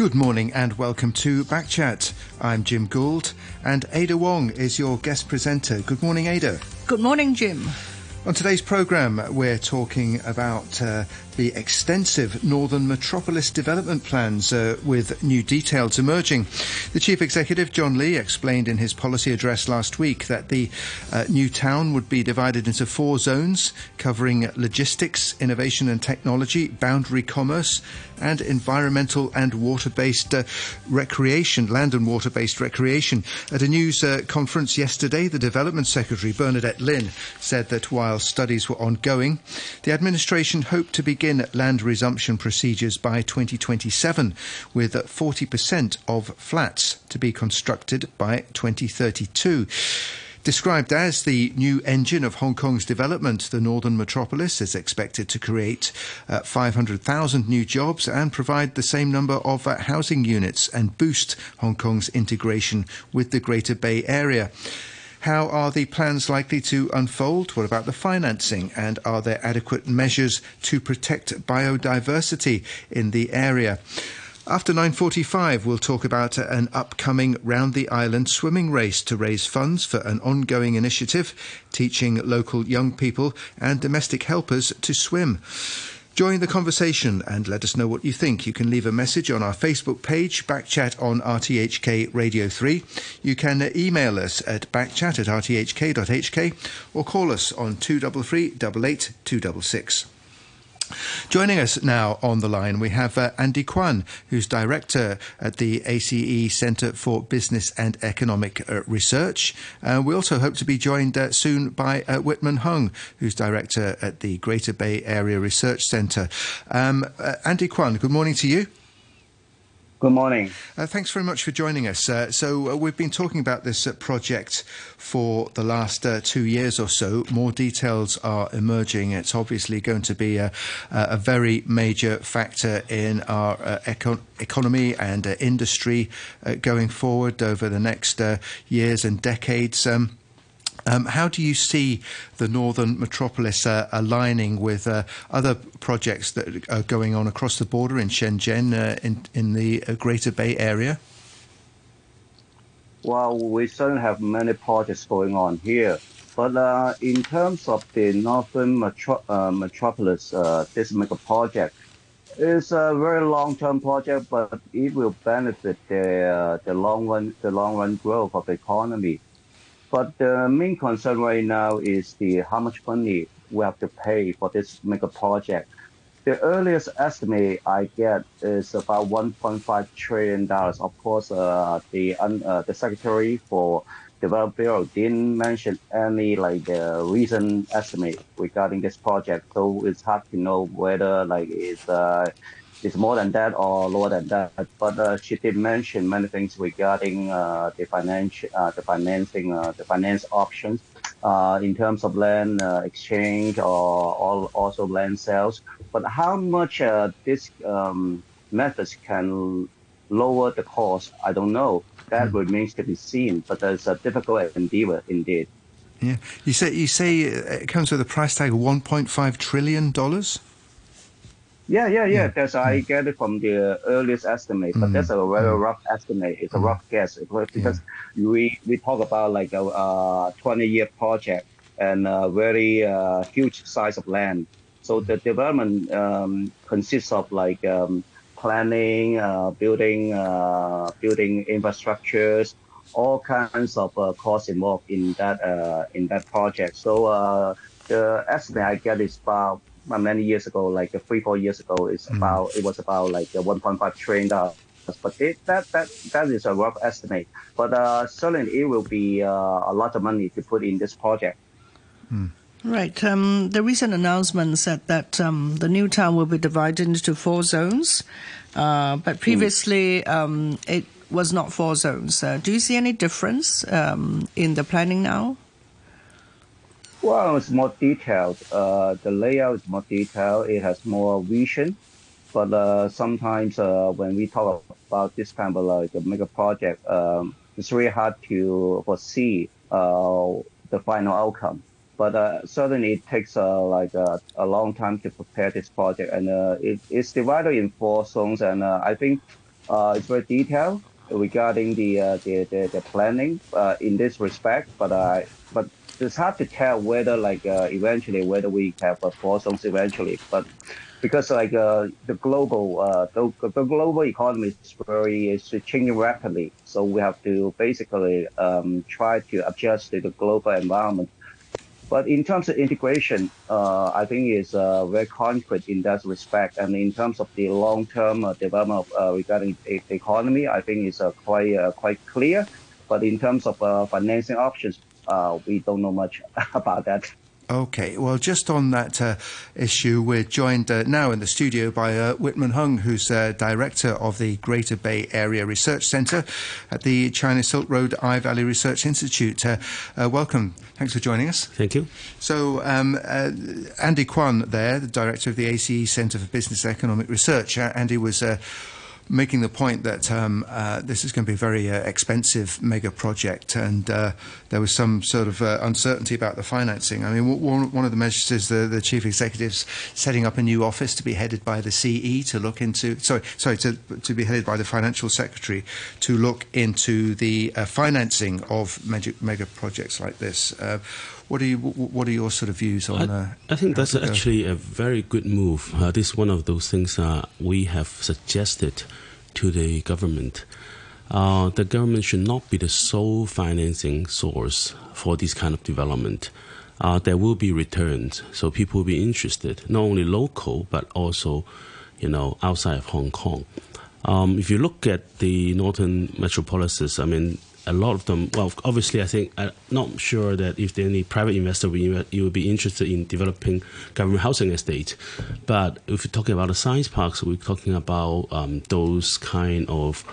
Good morning and welcome to Backchat. I'm Jim Gould and Ada Wong is your guest presenter. Good morning, Ada. Good morning, Jim. On today's programme, we're talking about uh, the extensive Northern Metropolis development plans uh, with new details emerging. The Chief Executive, John Lee, explained in his policy address last week that the uh, new town would be divided into four zones covering logistics, innovation and technology, boundary commerce, and environmental and water-based uh, recreation, land and water-based recreation. At a news uh, conference yesterday, the Development Secretary, Bernadette Linn, said that while studies were ongoing, the administration hoped to begin land resumption procedures by 2027, with 40% of flats to be constructed by 2032. Described as the new engine of Hong Kong's development, the Northern Metropolis is expected to create uh, 500,000 new jobs and provide the same number of uh, housing units and boost Hong Kong's integration with the Greater Bay Area. How are the plans likely to unfold? What about the financing? And are there adequate measures to protect biodiversity in the area? After 9.45, we'll talk about an upcoming round the island swimming race to raise funds for an ongoing initiative teaching local young people and domestic helpers to swim. Join the conversation and let us know what you think. You can leave a message on our Facebook page, Backchat on RTHK Radio 3. You can email us at backchat at rthk.hk or call us on 233 88 266. Joining us now on the line, we have uh, Andy Kwan, who's director at the ACE Centre for Business and Economic uh, Research. Uh, we also hope to be joined uh, soon by uh, Witman Hung, who's director at the Greater Bay Area Research Centre. Um, uh, Andy Kwan, good morning to you. Good morning. Uh, thanks very much for joining us. Uh, so, uh, we've been talking about this uh, project for the last uh, two years or so. More details are emerging. It's obviously going to be a, a very major factor in our uh, eco- economy and industry going forward over the next years and decades. Um, um, how do you see the northern metropolis uh, aligning with uh, other projects that are going on across the border in Shenzhen, uh, in, in the uh, Greater Bay Area? Well, we certainly have many projects going on here. But uh, in terms of the northern metro- uh, metropolis, this mega project, it's a very long-term project, but it will benefit the the long run the long run growth of the economy. But the main concern right now is the how much money we have to pay for this mega project. The earliest estimate I get is about 1.5 trillion dollars. Of course, uh, the uh, the Secretary for Development Bureau didn't mention any like the recent estimate regarding this project, so it's hard to know whether like it's uh, it's more than that or lower than that. But uh, she did mention many things regarding uh, the financial, uh, the financing, uh, the finance options uh, in terms of land uh, exchange or, or, also land sales. But how much this um, methods can lower the cost, I don't know. That mm. remains to be seen. But it's a difficult endeavor indeed. Yeah, you say you say it comes with a price tag of 1.5 trillion dollars. Yeah, yeah, yeah. That's I get it from the earliest estimate, but mm. that's a very mm. rough estimate. It's a mm. rough guess because yeah. we we talk about like a, a 20 year project and a very uh, huge size of land. So the development um, consists of like um, planning, uh, building, uh, building infrastructures, all kinds of uh, costs involved in that uh, in that project. So uh, the estimate I get is about many years ago, like three, four years ago, it's mm. about it was about like 1.5 trillion dollars. But it, that that that is a rough estimate. But uh, certainly it will be uh, a lot of money to put in this project. Mm. Right. Um, the recent announcement said that um, the new town will be divided into four zones, uh, but hmm. previously mm. um, it was not four zones. Uh, do you see any difference um, in the planning now? Well, it's more detailed. Uh, the layout is more detailed. It has more vision. But uh, sometimes uh, when we talk about this kind of like a mega project, um, it's really hard to foresee uh, the final outcome. But uh, certainly it takes uh, like a, a, long time to prepare this project, and it, it's divided in four zones. And I think Uh, it's very detailed regarding the the, the, the planning in this respect, but but it's hard to tell whether like uh, eventually whether we have a zones eventually, but because like uh, the global uh, the, the global economy is very is changing rapidly, so we have to basically um, try to adjust to the global environment. But in terms of integration, uh, I think is uh, very concrete in that respect. And in terms of the long-term uh, development of, uh, regarding the economy, I think it's uh, quite uh, quite clear. But in terms of financing options, we don't know much about that. Okay, well, just on that uh, issue, we're joined uh, now in the studio by uh, Witman Hung, who's uh, director of the Greater Bay Area Research Centre at the China Silk Road iValley Research Institute. Uh, uh, welcome. Thanks for joining us. Thank you. So, um, Andy Kwan, there, the director of the ACE Centre for Business Economic Research. Andy was making the point that um, uh, this is going to be a very uh, expensive mega project, and uh, there was some sort of uh, uncertainty about the financing. I mean, one, one of the measures is the, the chief executive's setting up a new office to be headed by the CE to look into sorry sorry to to be headed by the financial secretary to look into the uh, financing of mega, mega projects like this. Uh, what are you, what are your sort of views on? I, uh, I think that's actually a very good move. Uh, this is one of those things uh, we have suggested to the government. Uh, the government should not be the sole financing source for this kind of development. Uh, there will be returns, so people will be interested, not only local but also, you know, outside of Hong Kong. Um, if you look at the northern metropolises, I mean, a lot of them, well, obviously, I think I'm not sure that if any private investor will, you will be interested in developing government housing estate. But if you're talking about the science parks, we're talking about um, those kind of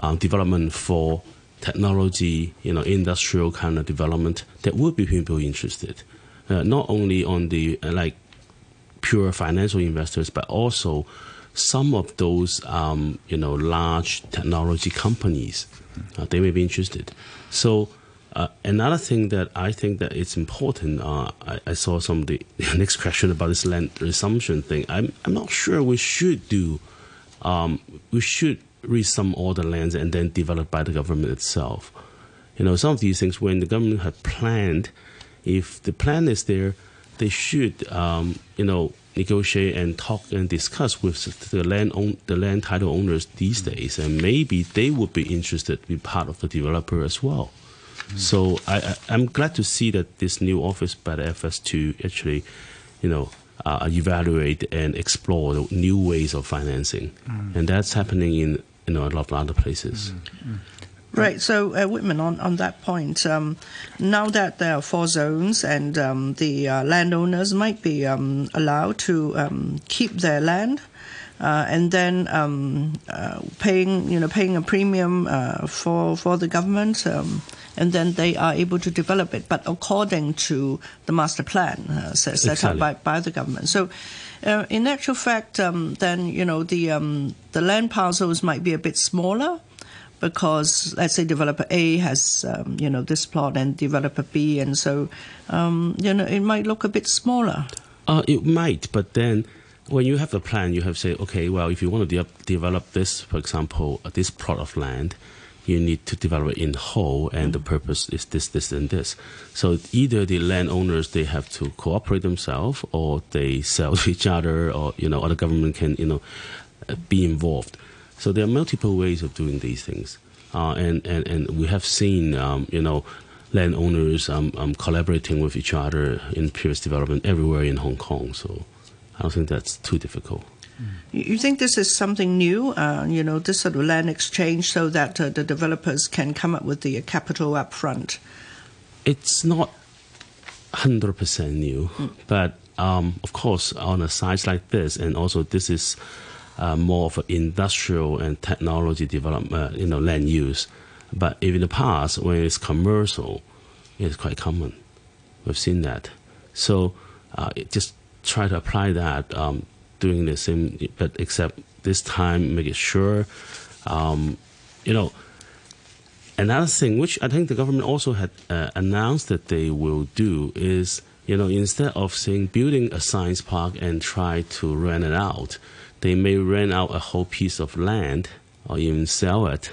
um, development for technology, you know, industrial kind of development that would be people interested. Uh, not only on the uh, like pure financial investors, but also some of those um, you know large technology companies uh, they may be interested. So uh, another thing that I think that it's important, uh, I, I, saw some the next question about this land resumption thing. I'm, I'm not sure we should do, um, we should resum all the lands and then develop by the government itself. You know, some of these things, when the government had planned, if the plan is there, they should, um, you know, negotiate and talk and discuss with the land own, the land title owners these mm. days, and maybe they would be interested to be part of the developer as well. Mm. So I, I, am glad to see that this new office by the FS to actually, you know, uh, evaluate and explore new ways of financing, mm. and that's happening in you know a lot of other places. Right. So, uh, Witman, on, on that point, um, now that there are four zones and um, the uh, landowners might be um, allowed to um, keep their land. Uh, and then um, uh, paying, you know, paying a premium uh, for for the government, um, and then they are able to develop it, but according to the master plan uh, set, set exactly. up by, by the government. So, in actual fact, then you know the the land parcels might be a bit smaller, because let's say developer A has um, you know this plot and developer B, and so um, you know it might look a bit smaller. Uh, it might, but then when you have a plan, you have to say, okay, well, if you want to de- develop this, for example, uh, this plot of land, you need to develop it in whole, and mm. the purpose is this, this, and this. So either the landowners they have to cooperate themselves, or they sell to each other, or you know, or the government can you know uh, be involved. So there are multiple ways of doing these things, uh, and, and and we have seen um, you know landowners um, um, collaborating with each other in previous development everywhere in Hong Kong. So I don't think that's too difficult. You think this is something new, uh, you know, this sort of land exchange, so that uh, the developers can come up with the capital up front? It's not hundred percent new, mm. but um, of course, on a size like this, and also this is uh, more of industrial and technology development, you know, land use. But in the past, when it's commercial, it's quite common. We've seen that. So uh, just try to apply that, um, doing the same, but except this time, make it sure, um, you know. Another thing, which I think the government also had uh, announced that they will do, is you know instead of saying building a science park and try to rent it out, they may rent out a whole piece of land or even sell it,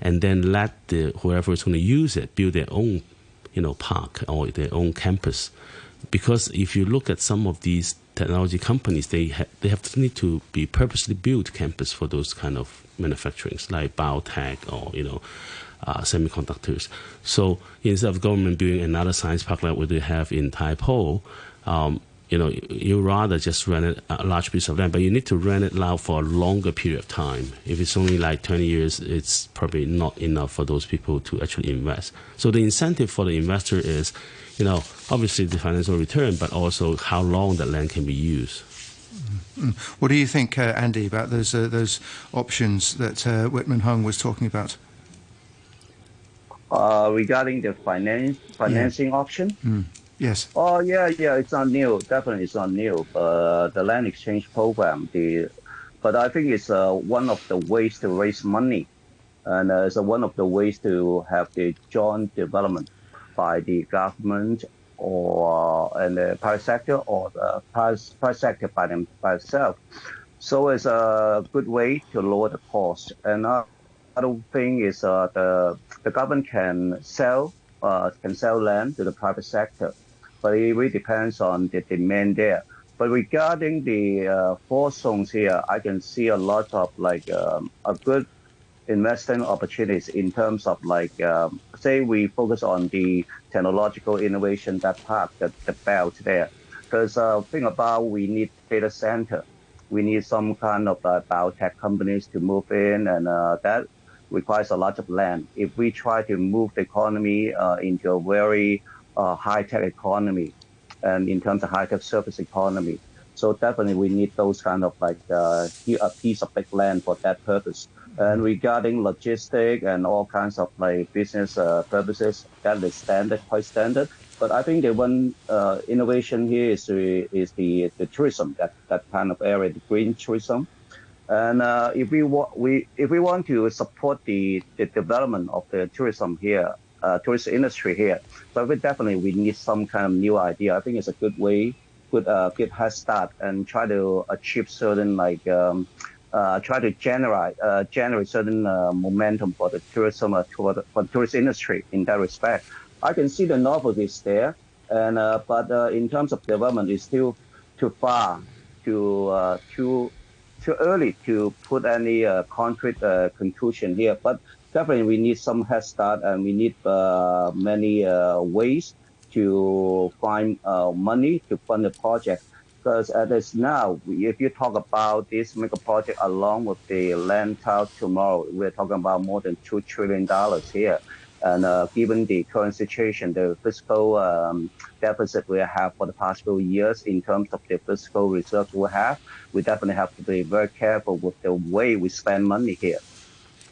and then let the whoever is going to use it build their own, you know, park or their own campus. Because if you look at some of these technology companies, they ha- they have to need to be purposely built campus for those kind of manufacturings, like biotech or you know. Uh, semiconductors. So instead of government building another science park like what they have in Tai Po, um, you know, you rather just rent it a large piece of land, but you need to rent it out for a longer period of time. If it's only like 20 years, it's probably not enough for those people to actually invest. So the incentive for the investor is, you know, obviously the financial return, but also how long that land can be used. Mm-hmm. What do you think, uh, Andy, about those uh, those options that uh, Witman Hung was talking about? Uh, regarding the finance financing yeah. option. Mm. Yes. Oh yeah, yeah. It's not new. Definitely, it's not new. Uh, the land exchange program. The, but I think it's uh, one of the ways to raise money, and uh, it's one of the ways to have the joint development by the government or uh, and the private sector or the private, private sector by them by itself. So it's a good way to lower the cost. And another thing is uh, the the government can sell uh, can sell land to the private sector but it really depends on the demand there. But regarding the uh, four zones here, I can see a lot of like um, a good investment opportunities in terms of like um, say we focus on the technological innovation that part the, the belt there. Because uh, think about we need data center. We need some kind of uh, biotech companies to move in and uh, that requires a lot of land. If we try to move the economy uh, into a very uh, high-tech economy and in terms of high-tech service economy. So definitely we need those kind of like uh, a piece of big land for that purpose. And regarding logistic and all kinds of like business uh, purposes, that is standard, quite standard. But I think the one uh, innovation here is is the, the tourism, that, that kind of area, the green tourism. And uh, if we want we if we want to support the, the development of the tourism here, uh, tourist industry here. But we definitely we need some kind of new idea. I think it's a good way, good uh, good head start, and try to achieve certain like um, uh, try to generate uh, generate certain uh, momentum for the tourism uh, for the, for the tourist industry in that respect. I can see the novelties there, and uh, but uh, in terms of development, it's still too far, too too too early to put any concrete conclusion here. But definitely we need some head start and we need uh, many uh, ways to find uh, money to fund the project. Because as now, if you talk about this mega project along with the land town tomorrow, we're talking about more than two trillion dollars here. And uh, given the current situation, the fiscal um, deficit we have for the past few years in terms of the fiscal reserves we have, we definitely have to be very careful with the way we spend money here.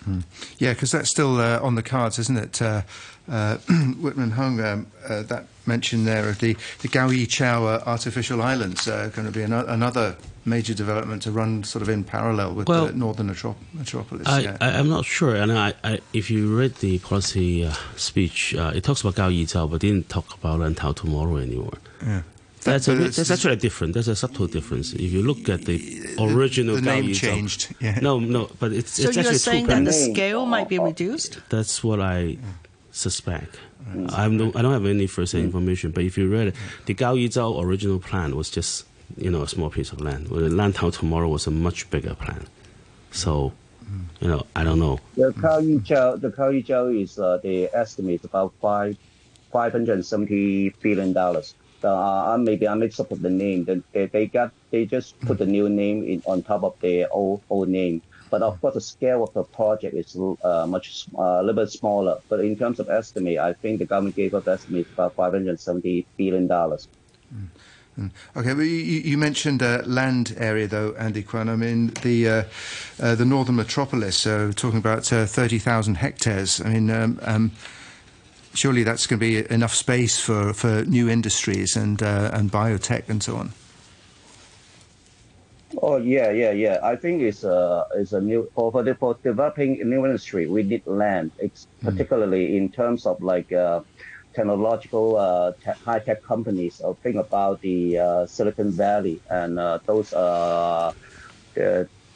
Mm. Yeah, because that's still uh, on the cards, isn't it? Uh, uh, Witman Hung, um, uh, that mention there of the, the Kau Yi Chau uh, artificial islands uh, going to be an- another major development to run sort of in parallel with well, the northern metropolis. I, yeah. I, am not sure. And I, I, if you read the policy speech, it talks about Kau Yi Chau, but didn't talk about Lantau tomorrow anymore. Yeah. That's, a, that's actually different. There's a subtle difference. If you look at the original the, the name changed. Yeah. No, no, but it's, so it's you're saying that the scale might be reduced. That's what I suspect. I don't, I don't have any first hand information, but if you read it, the Kau Yi Chau original plan was just you know a small piece of land. Well, the Lantau tomorrow was a much bigger plan. So, you know, I don't know. The Kau Yi Chau, the Kau Yi Chau is uh, the estimate about five, five hundred and seventy billion dollars uh, maybe I mix up the name. They, they got they just put the new name in on top of their old old name. But of course, the scale of the project is uh, much uh, a little bit smaller. But in terms of estimate, I think the government gave us estimate about 570 billion dollars. Mm. Okay, well, you, you mentioned uh, land area though, Andy Kwan. I mean, the uh, uh, the northern metropolis. So, talking about uh, thirty thousand hectares. I mean, um, um, surely that's going to be enough space for, for new industries and uh, and biotech and so on. Oh yeah, yeah, yeah. I think it's a it's a new for for, the, for developing a new industry. We need land, it's mm. particularly in terms of like uh, technological uh, te- high tech companies. Or think about the uh, Silicon Valley and uh, those uh,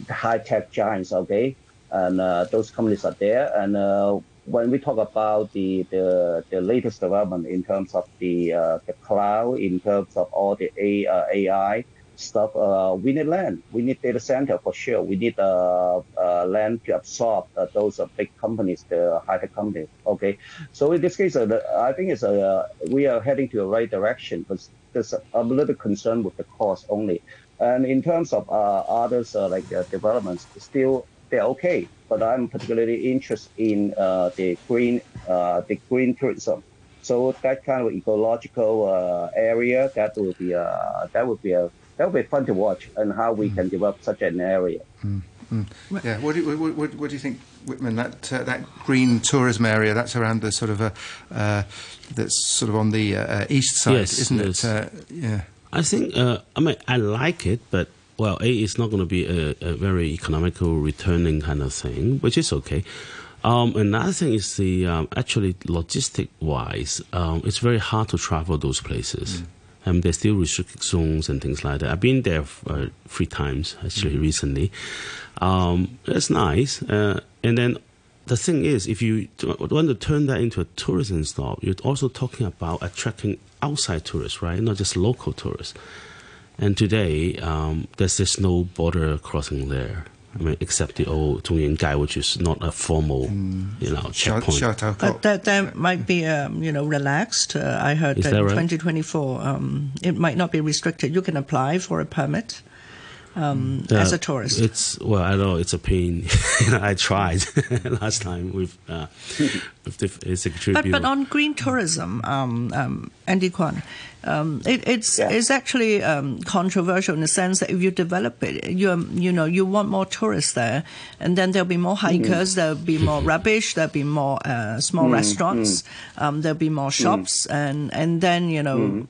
high tech giants. Okay, and uh, those companies are there. And uh, when we talk about the, the, the latest development in terms of the uh, the cloud, in terms of all the A, uh, AI stuff, uh, we need land. We need data center for sure. We need uh, uh, land to absorb uh, those uh, big companies, the high tech companies. Okay, so in this case, I think it's a we are heading to the right direction, but there's a little concern with the cost only. And in terms of others like developments, still they're okay. But I'm particularly interested in the green the green tourism. So that kind of ecological uh, area that would be uh, that would be a that would be fun to watch and how we mm. can develop such an area. Mm. Mm. Yeah, what do, you, what, what, what do you think, Witman? That uh, that green tourism area that's around the sort of a uh, that's sort of on the uh, uh east side, yes, isn't yes. it? Uh, yeah. I think uh, I mean I like it, but well, a it's not going to be a, a, very economical returning kind of thing, which is okay. Um, another thing is the um, actually logistic wise, um, it's very hard to travel those places. Mm. Um, there's still restricted zones and things like that. I've been there uh, three times actually mm-hmm. recently. Um, it's nice, uh, and then the thing is, if you want to turn that into a tourism stop, you're also talking about attracting outside tourists, right? Not just local tourists. And today, um, there's just no border crossing there. I mean, except the old Zhongyuan Gai, which is not a formal, mm. you know, checkpoint. But that, that might be, um, you know, relaxed. Uh, I heard is that, that right? 2024, um, it might not be restricted. You can apply for a permit. Um, uh, as a tourist? It's well, I know it's a pain. I tried last time with uh, with the Secretary. But, but on green tourism, um, um, Andy Kwan, um, it, it's yeah. it's actually um, controversial in the sense that if you develop it, you you know you want more tourists there, and then there'll be more hikers, mm. there'll be more rubbish, there'll be more uh, small mm. restaurants. Um, there'll be more shops, mm. and and then you know.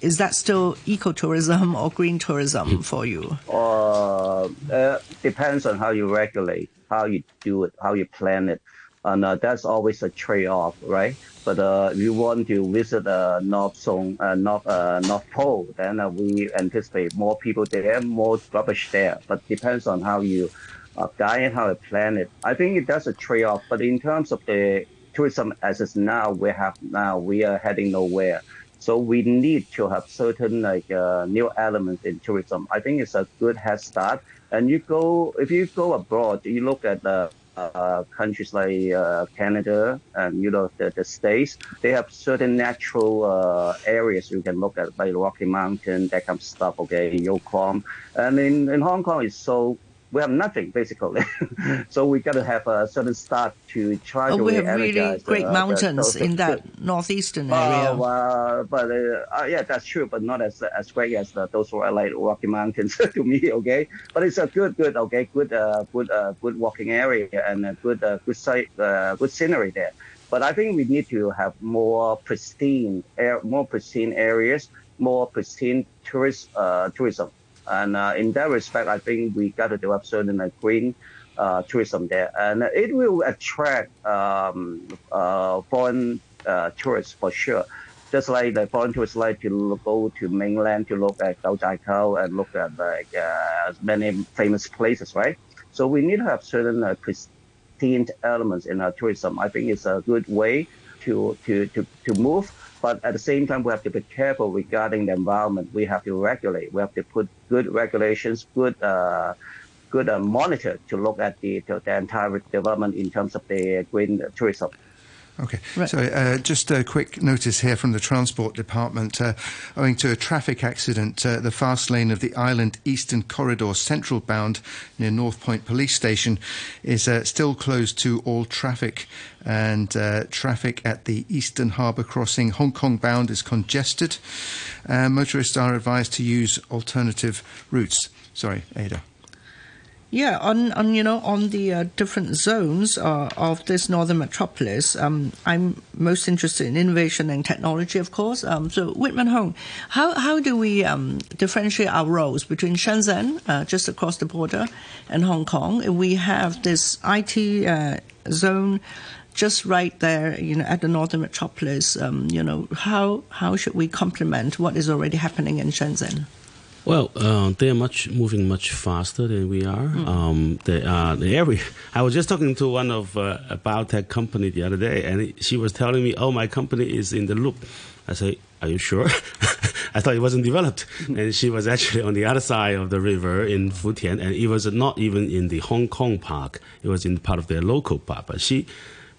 Is that still ecotourism or green tourism for you? Uh, uh, depends on how you regulate, how you do it, how you plan it and uh, that's always a trade-off, right? But uh, if you want to visit uh, North Zone, uh, North uh, North Pole, then uh, we anticipate more people there, more rubbish there. But depends on how you uh, guide how you plan it. I think that's a trade-off. But in terms of the tourism as it's now, we have now we are heading nowhere. So we need to have certain like uh, new elements in tourism. I think it's a good head start. And you go if you go abroad, you look at the uh, countries like uh, Canada and you know the, the states, they have certain natural uh, areas you can look at, like Rocky Mountain, that kind of stuff. Okay, in Yukon, and in, in Hong Kong it's so we have nothing basically. so we got to have a certain start to try oh, to. We have really great uh, mountains the, the, in that northeastern area. Uh, but uh, yeah, that's true, but not as as great as those were like Rocky Mountains to me. Okay, but it's a good, good, okay, good, uh, good, uh, good walking area and a good, uh, good site, good scenery there. But I think we need to have more pristine, air, more pristine areas, more pristine tourist tourism and uh, in that respect, I think we got to develop certain uh, green uh, tourism there, and it will attract um, uh, foreign uh, tourists for sure. Just like the foreign tourists like to go to mainland to look at Jiuzhaigou and look at like uh, many famous places, right? So we need to have certain pristine elements in our tourism. I think it's a good way to to to, to move but at the same time, we have to be careful regarding the environment. We have to regulate. We have to put good regulations, good uh, good uh, monitor to look at the, the entire development in terms of the green tourism. Okay. Right. So, uh, just a quick notice here from the Transport Department. Uh, owing to a traffic accident, uh, the fast lane of the Island Eastern Corridor Central bound near North Point Police Station is uh, still closed to all traffic. And uh, traffic at the Eastern Harbour Crossing, Hong Kong bound, is congested. Uh, motorists are advised to use alternative routes. Sorry, Ada. Yeah, on, on you know on the uh, different zones uh, of this northern metropolis, um, I'm most interested in innovation and technology, of course. Um, so Witman Hung, how how do we um, differentiate our roles between Shenzhen, uh, just across the border, and Hong Kong? We have this IT uh, zone just right there, you know, at the northern metropolis, um, you know, how how should we complement what is already happening in Shenzhen? Well, uh, they are much moving much faster than we are. Mm. Um, they are area. I was just talking to one of uh, a biotech company the other day, and she was telling me, "Oh, my company is in the loop." I say, "Are you sure?" I thought it wasn't developed, mm. and she was actually on the other side of the river in Futian, and it was not even in the Hong Kong park. It was in part of their local park. But she,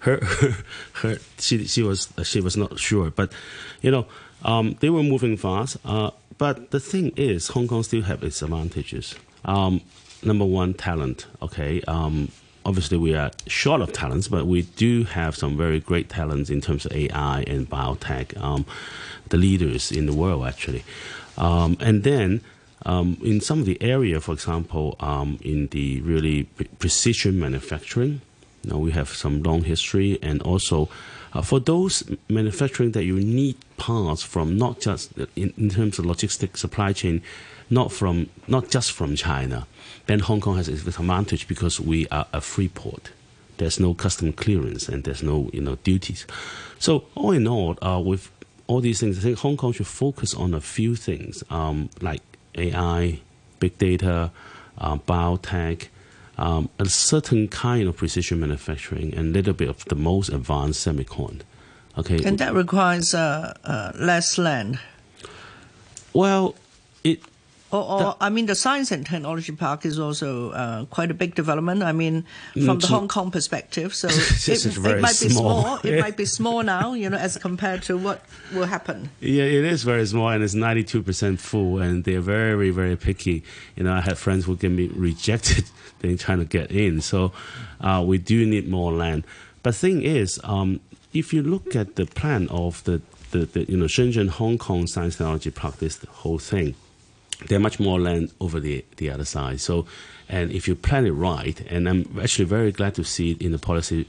her, her, her she, she was she was not sure. But you know, um, they were moving fast. Uh, but the thing is, Hong Kong still have its advantages. Um, number one, talent. Okay. Um, obviously, we are short of talents, but we do have some very great talents in terms of AI and biotech. Um, the leaders in the world, actually. Um, and then um, in some of the area, for example, um, in the really precision manufacturing, know, we have some long history, and also uh, for those manufacturing that you need parts from, not just in, in terms of logistics supply chain, not from not just from China, then Hong Kong has its advantage because we are a free port. There's no custom clearance and there's no you know duties. So all in all, uh, with all these things, I think Hong Kong should focus on a few things um, like AI, big data, uh, biotech, um, a certain kind of precision manufacturing and a little bit of the most advanced semicon. Okay, and that requires uh, uh, less land. Well, it or, or I mean, the Science and Technology Park is also uh, quite a big development. I mean, from the Hong Kong perspective, so it, it, might be small. It might be small now, you know, as compared to what will happen. Yeah, it is very small, and it's ninety-two percent full, and they're very, very picky. You know, I had friends who get me rejected. They're trying to get in, so uh, we do need more land. But thing is, um, if you look at the plan of the, the, the you know Shenzhen Hong Kong Science and Technology Park, this whole thing there are much more land over the, the other side. So, and if you plan it right, and I'm actually very glad to see it in the policy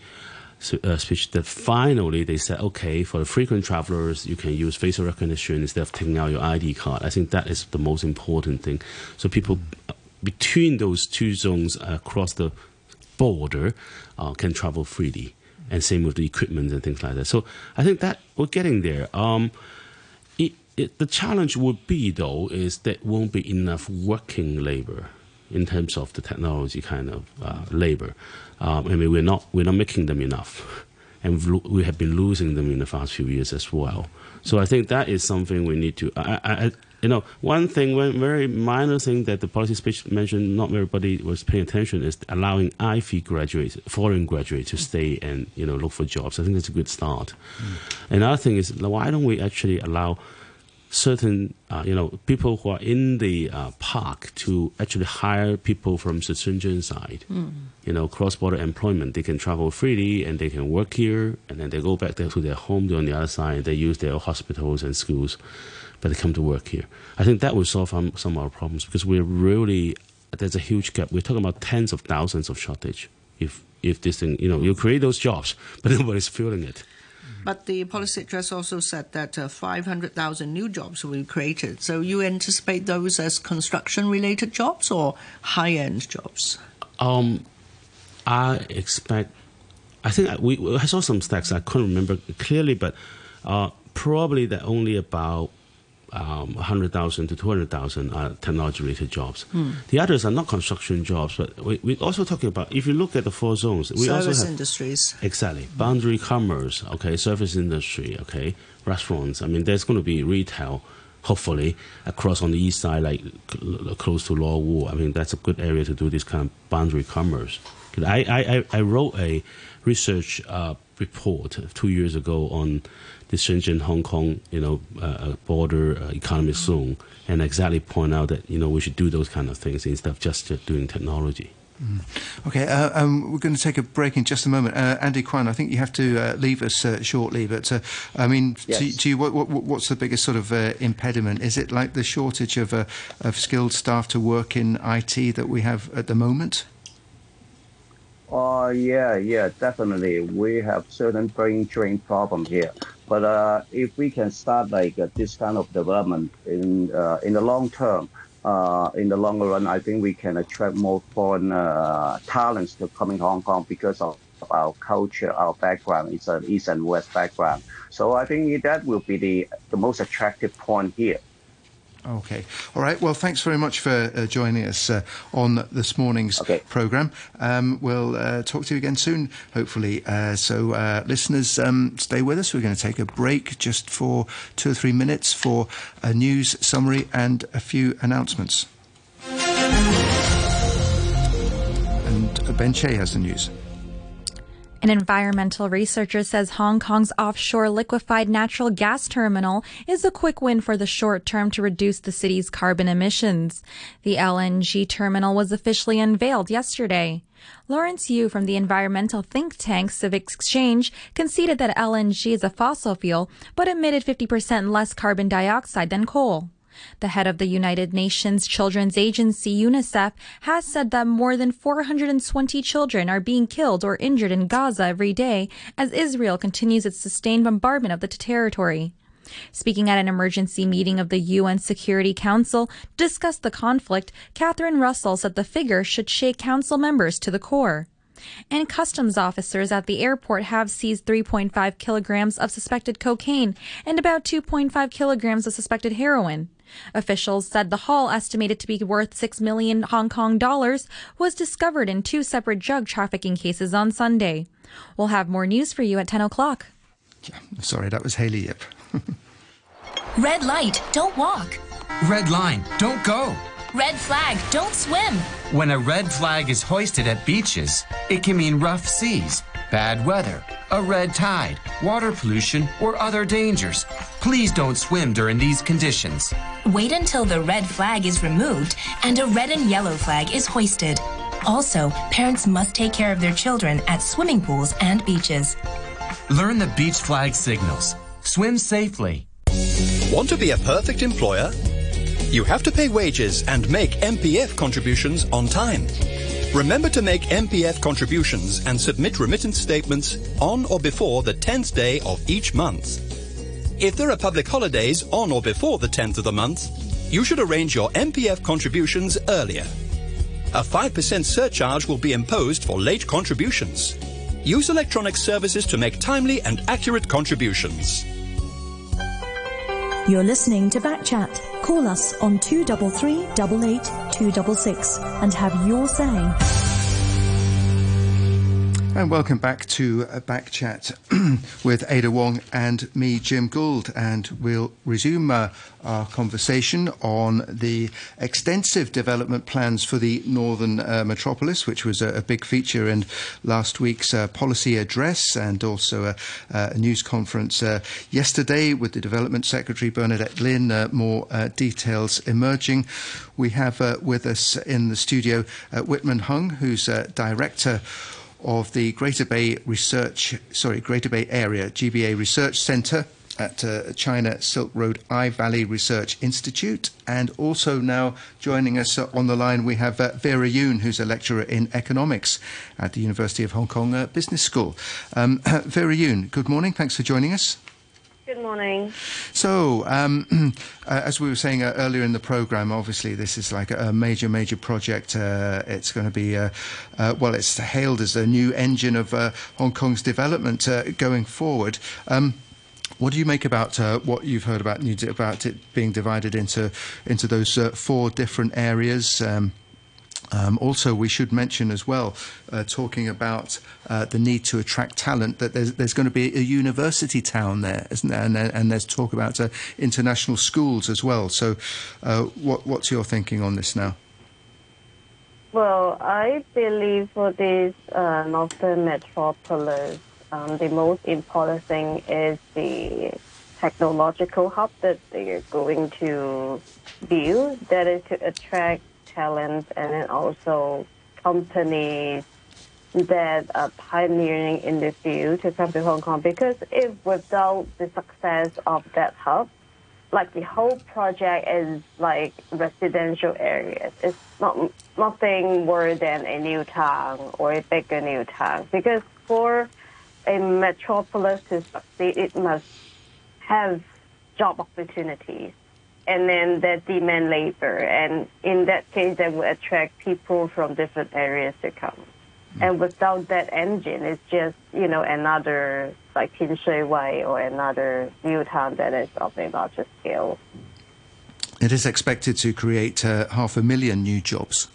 uh, speech that finally they said, okay, for the frequent travelers, you can use facial recognition instead of taking out your ID card. I think that is the most important thing. So people uh, between those two zones across the border uh, can travel freely. And same with the equipment and things like that. So I think that we're getting there. Um, it, the challenge would be, though, is that won't be enough working labor in terms of the technology kind of uh, labor. Um, I mean, we're not we're not making them enough, and we have been losing them in the past few years as well. So I think that is something we need to. I, I, you know, one thing, one very minor thing that the policy speech mentioned, not everybody was paying attention, is allowing IFE graduates, foreign graduates, to stay and you know look for jobs. I think that's a good start. Mm. Another thing is, why don't we actually allow certain uh, you know people who are in the uh, park to actually hire people from the Shenzhen side. Mm. You know, cross-border employment. They can travel freely and they can work here, and then they go back there to their home on the other side. They use their hospitals and schools, but they come to work here. I think that will solve some, some of our problems because we're really there's a huge gap. We're talking about tens of thousands of shortage. If if this thing, you know, you create those jobs, but nobody's filling it. But the policy address also said that uh, 500,000 new jobs will be created. So you anticipate those as construction related jobs or high end jobs? Um, I expect, I think we, I saw some stats, I couldn't remember clearly, but uh, probably that only about um, 100,000 to 200,000 are technology related jobs. Hmm. The others are not construction jobs, but we, we're also talking about, if you look at the four zones, we service also have. industries. Exactly. Boundary commerce, okay, service industry, okay, restaurants. I mean, there's going to be retail, hopefully, across on the east side, like close to Lo Wu. I mean, that's a good area to do this kind of boundary commerce. I, I, I wrote a research uh, report two years ago on the Shenzhen Hong Kong you know uh, uh border uh, economic zone and exactly point out that you know we should do those kind of things instead of just doing technology. Mm. Okay, uh, um, we're going to take a break in just a moment. Uh, Andy Kwan, I think you have to uh, leave us shortly, but I mean, yes. to, to, you, what, what, what's the biggest sort of impediment? Is it like the shortage of, of skilled staff to work in IT that we have at the moment? Oh, yeah, yeah, definitely. We have certain brain drain problem here. But uh, if we can start like uh, this kind of development in uh, in the long term, uh, in the longer run, I think we can attract more foreign uh, talents to come in Hong Kong because of our culture, our background. It's an East and West background. So I think that will be the, the most attractive point here. Okay. All right. Well, thanks very much for uh, joining us uh, on this morning's okay. programme. Um, we'll uh, talk to you again soon, hopefully. Uh, so, uh, listeners, um, stay with us. We're going to take a break just for two or three minutes for a news summary and a few announcements. And Ben Che has the news. An environmental researcher says Hong Kong's offshore liquefied natural gas terminal is a quick win for the short term to reduce the city's carbon emissions. The LNG terminal was officially unveiled yesterday. Lawrence Yu from the environmental think tank Civic Exchange conceded that LNG is a fossil fuel, but emitted 50% less carbon dioxide than coal. The head of the United Nations Children's Agency, UNICEF, has said that more than 420 children are being killed or injured in Gaza every day as Israel continues its sustained bombardment of the territory. Speaking at an emergency meeting of the UN Security Council to discuss the conflict, Catherine Russell said the figure should shake council members to the core. And customs officers at the airport have seized 3.5 kilograms of suspected cocaine and about 2.5 kilograms of suspected heroin. Officials said the haul, estimated to be worth 6 million Hong Kong dollars, was discovered in two separate drug trafficking cases on Sunday. We'll have more news for you at 10 o'clock. Yeah, sorry, that was Haley Yip. Red light, don't walk. Red line, don't go. Red flag, don't swim. When a red flag is hoisted at beaches, it can mean rough seas, bad weather, a red tide, water pollution, or other dangers. Please don't swim during these conditions. Wait until the red flag is removed and a red and yellow flag is hoisted. Also, parents must take care of their children at swimming pools and beaches. Learn the beach flag signals. Swim safely. Want to be a perfect employer? You have to pay wages and make MPF contributions on time. Remember to make MPF contributions and submit remittance statements on or before the 10th day of each month. If there are public holidays on or before the 10th of the month, you should arrange your MPF contributions earlier. A 5% surcharge will be imposed for late contributions. Use electronic services to make timely and accurate contributions. You're listening to Backchat. Call us on 233 88 266 and have your say. And welcome back to a back chat with Ada Wong and me, Jim Gould. And we'll resume uh, our conversation on the extensive development plans for the northern uh, metropolis, which was a, a, big feature in last week's uh, policy address and also a, a news conference uh, yesterday with the Development Secretary Bernadette Linn. Uh, more uh, details emerging. We have with us in the studio Whitman Hung, who's Director of the Greater Bay Research, sorry, Greater Bay Area GBA Research Centre at uh, China Silk Road iValley Research Institute. And also now joining us uh, on the line, we have uh, Vera Yuen, who's a lecturer in economics at the University of Hong Kong uh, Business School. Um, Vera Yuen, good morning. Thanks for joining us. Good morning. So, um, uh, as we were saying uh, earlier in the program, obviously this is like a major, major project. Uh, it's going to be, uh, uh, well, it's hailed as a new engine of Hong Kong's development going forward. Um, what do you make about what you've heard about about it being divided into into those four different areas? Um, um, also, we should mention as well, uh, talking about uh, the need to attract talent, that there's, there's, going to be a university town there, isn't there? And, and there's talk about uh, international schools as well. So, uh, what, what's your thinking on this now? Well, I believe for this uh, northern metropolis, um, the most important thing is the technological hub that they are going to build, that is to attract talents and then also companies that are pioneering in the field to come to Hong Kong. Because if without the success of that hub, like the whole project is like residential areas. It's not nothing more than a new town or a bigger new town. Because for a metropolis to succeed, it must have job opportunities and then that demand labor. And in that case, that will attract people from different areas to come. Mm. And without that engine, it's just, you know, another like Tin Shui Wai or another new town that is of a larger scale. It is expected to create uh, half a million new jobs.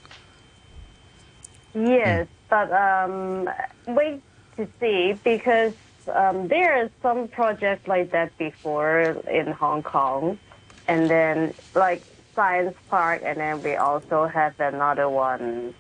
Yes, but um, wait to see because um, there are some projects like that before in Hong Kong, and then like Science Park, and then we also have another one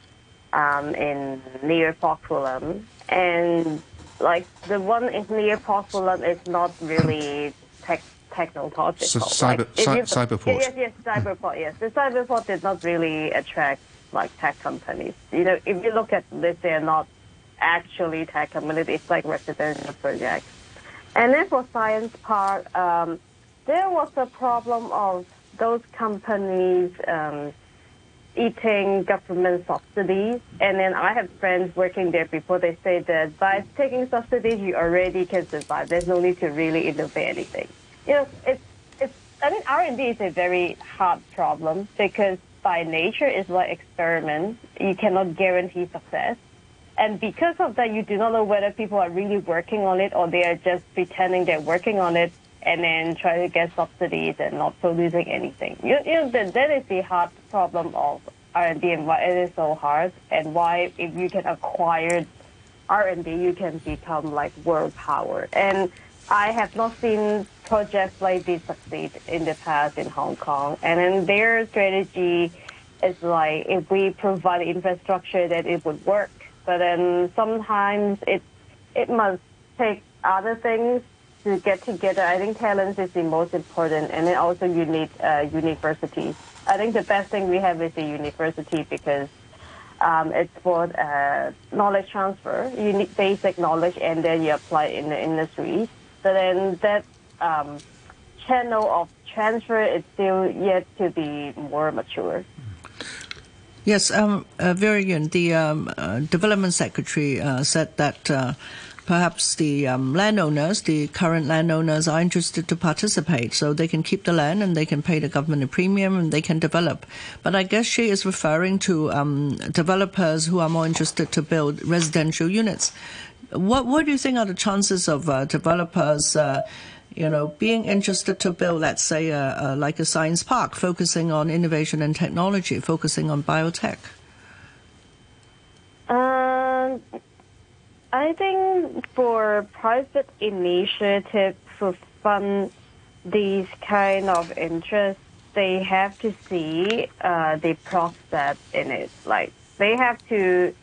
um, in near Pok Fu Lam, and like the one in near Pok Fu Lam is not really tech technological. So cyber, like, cy- cyberport. Yes, yes, cyberport. Yes, the cyberport did not really attract like tech companies. You know, if you look at this, they're not actually tech companies. It's like residential projects. And then for Science Park, um, there was a problem of those companies um, eating government subsidies. And then I have friends working there before. They say that by taking subsidies, you already can survive. There's no need to really innovate anything. You know, it's it's. I mean, R and D is a very hard problem because by nature it's like experiment. You cannot guarantee success. And because of that, you do not know whether people are really working on it or they are just pretending they're working on it and then try to get subsidies and not producing anything. You, you know, that, that is the hard problem of R&D and why it is so hard and why if you can acquire R&D, you can become like world power. And I have not seen projects like this succeed in the past in Hong Kong. And then their strategy is like if we provide infrastructure that it would work. But then sometimes it it must take other things to get together. I think talents is the most important, and then also you need uh, universities. I think the best thing we have is the university because um, it's for uh, knowledge transfer. You need basic knowledge, and then you apply in the industry. So then that um, channel of transfer is still yet to be more mature. Yes, um, uh, the um, uh, development secretary, uh, said that uh, perhaps the um, landowners, the current landowners, are interested to participate, so they can keep the land and they can pay the government a premium and they can develop. But I guess she is referring to um, developers who are more interested to build residential units. What What do you think are the chances of uh, developers? Uh, you know, being interested to build, let's say, like a science park, focusing on innovation and technology, focusing on biotech? Um, I think for private initiative to fund these kind of interests, they have to see uh, the process in it. Like they have to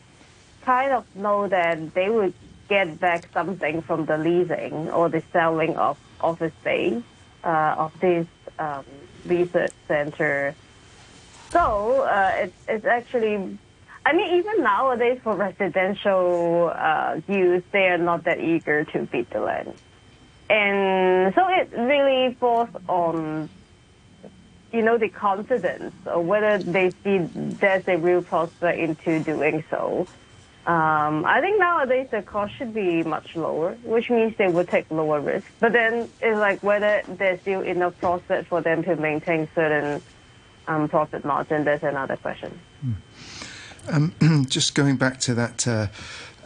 kind of know that they would get back something from the leasing or the selling of office space uh, of this um, research center. So uh, it's, it's actually, I mean, even nowadays for residential uh, use, they are not that eager to bid the land. And so it really falls on, you know, the confidence or whether they see there's a real prospect into doing so. Um, I think nowadays the cost should be much lower, which means they would take lower risk. But then it's like whether there's still enough profit for them to maintain certain um, profit margin. That's another question. Um, just going back to that uh,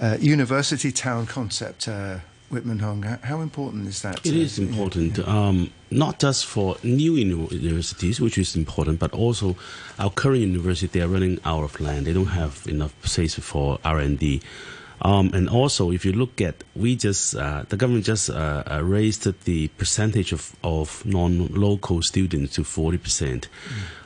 uh, university town concept, uh, Witman Hung, how, how important is that? It is important, um, not just for new universities, which is important, but also our current university. They are running out of land; they don't have enough space for R and D. Um, and also, if you look at, we just uh, the government just uh, uh, raised the percentage of, of non-local students to forty percent.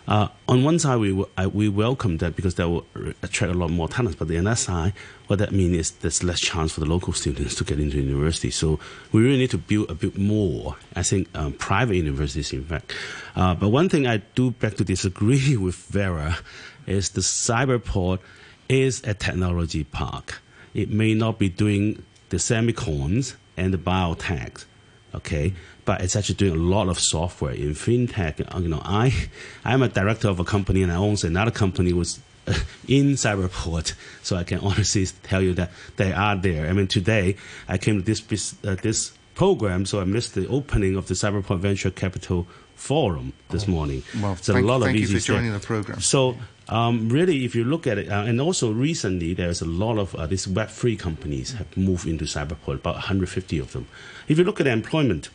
Uh, on one side, we w- I, we welcome that because that will attract a lot more talents. But on the other side, what that means is there's less chance for the local students to get into university. So we really need to build a bit more. I think um, private universities, in fact. Uh, but one thing I do beg to disagree with Vera is the cyberport is a technology park. It may not be doing the semicons and the biotech okay? But it's actually doing a lot of software in fintech. You know i i'm a director of a company and i own another company was in cyberport. So i can honestly tell you that they are there. I mean today i came to this uh, this program so i missed the opening of the cyberport venture capital forum this morning. Well, so thank, a lot of thank you for joining the program. So um, really, if you look at it, uh, and also recently there's a lot of uh, these Web3 companies have moved into Cyberport, about 150 of them. If you look at employment,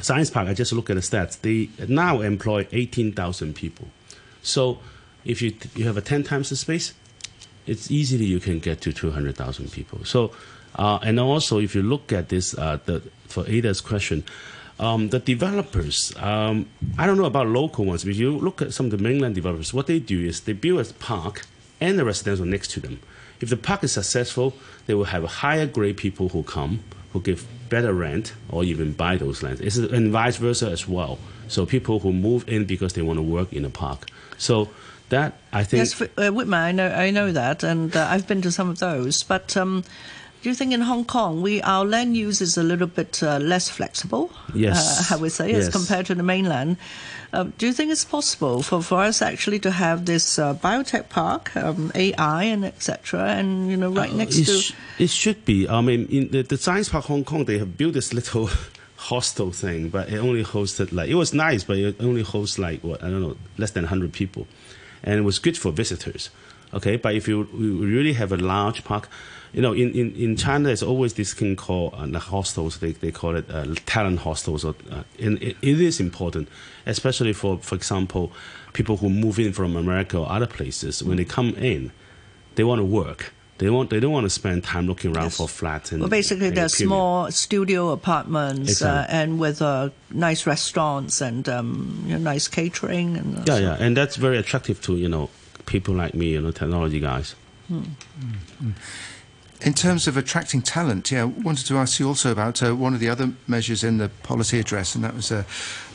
Science Park, I just look at the stats. They now employ 18,000 people. So if you, you have a 10 times the space, it's easily you can get to 200,000 people. So, uh, and also if you look at this, uh, the, for Ada's question, um, the developers, um, I don't know about local ones, but if you look at some of the mainland developers, what they do is they build a park and a residential next to them. If the park is successful, they will have higher grade people who come, who give better rent or even buy those lands. It's, and vice versa as well. So people who move in because they want to work in a park. So that I think. Yes, uh, Witman, I know, I know that, and uh, I've been to some of those. But um, do you think in Hong Kong, we our land use is a little bit uh, less flexible? Yes. Uh, how we say, yes. as compared to the mainland. Um, do you think it's possible for, for us actually to have this uh, biotech park, um, AI and etc., and you know right next Uh, it to? sh- it should be. I mean, in the, the Science Park Hong Kong, they have built this little hostel thing, but it only hosted like it was nice, but it only hosts like what I don't know, less than hundred people, and it was good for visitors. Okay, but if you, you really have a large park, you know, in, in, in China, there's always this thing called uh, the hostels. They, they call it uh, talent hostels, or, uh, and it, it is important, especially for, for example, people who move in from America or other places. When they come in, they want to work. They want. They don't want to spend time looking around for flats. And, Well, basically, and they're period. small studio apartments uh, and with uh, nice restaurants and um, you know, nice catering. And uh, Yeah, so- yeah, and that's very attractive to you know people like me, you know, technology guys. In terms of attracting talent, yeah, I wanted to ask you also about uh, one of the other measures in the policy address, and that was uh,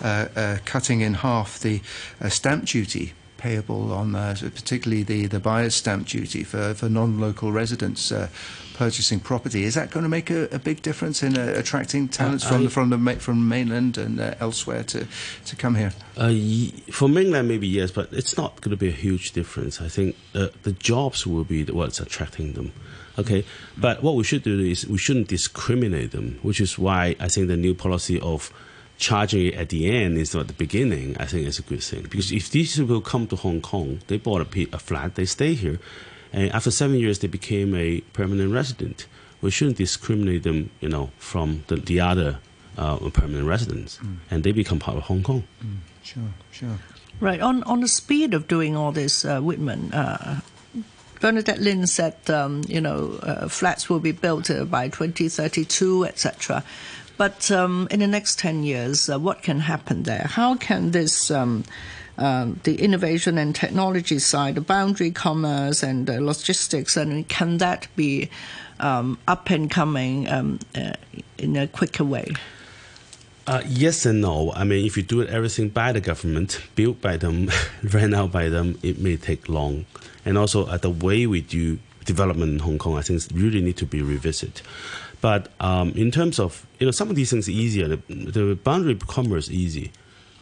uh, uh, cutting in half the uh, stamp duty payable on, uh, particularly the, the buyer's stamp duty for, for non-local residents uh, purchasing property. Is that going to make a, a big difference in uh, attracting talents from, I- the, from, the, from mainland and uh, elsewhere to, to come here? Uh, for mainland, maybe yes, but it's not going to be a huge difference. I think uh, the jobs will be what's attracting them. Okay, but what we should do is we shouldn't discriminate them, which is why I think the new policy of charging it at the end instead of at the beginning, I think is a good thing. Because if these people come to Hong Kong, they bought a, a flat, they stay here, and after seven years they became a permanent resident. We shouldn't discriminate them, you know, from the, the other uh, permanent residents, and they become part of Hong Kong. Sure, sure. Right. On on the speed of doing all this, uh, Witman, uh, Bernadette Linn said, um, you know, uh, flats will be built uh, by 2032, etc. But um, in the next 10 years, uh, what can happen there? How can this, um, um, the innovation and technology side, the boundary commerce and uh, logistics, and can that be um, up and coming um, uh, in a quicker way? Uh, yes and no. I mean, if you do everything by the government, built by them, ran out by them, it may take long. And also, uh, the way we do development in Hong Kong, I think, really need to be revisited. But um, in terms of you know, some of these things easier. The, the boundary commerce easy.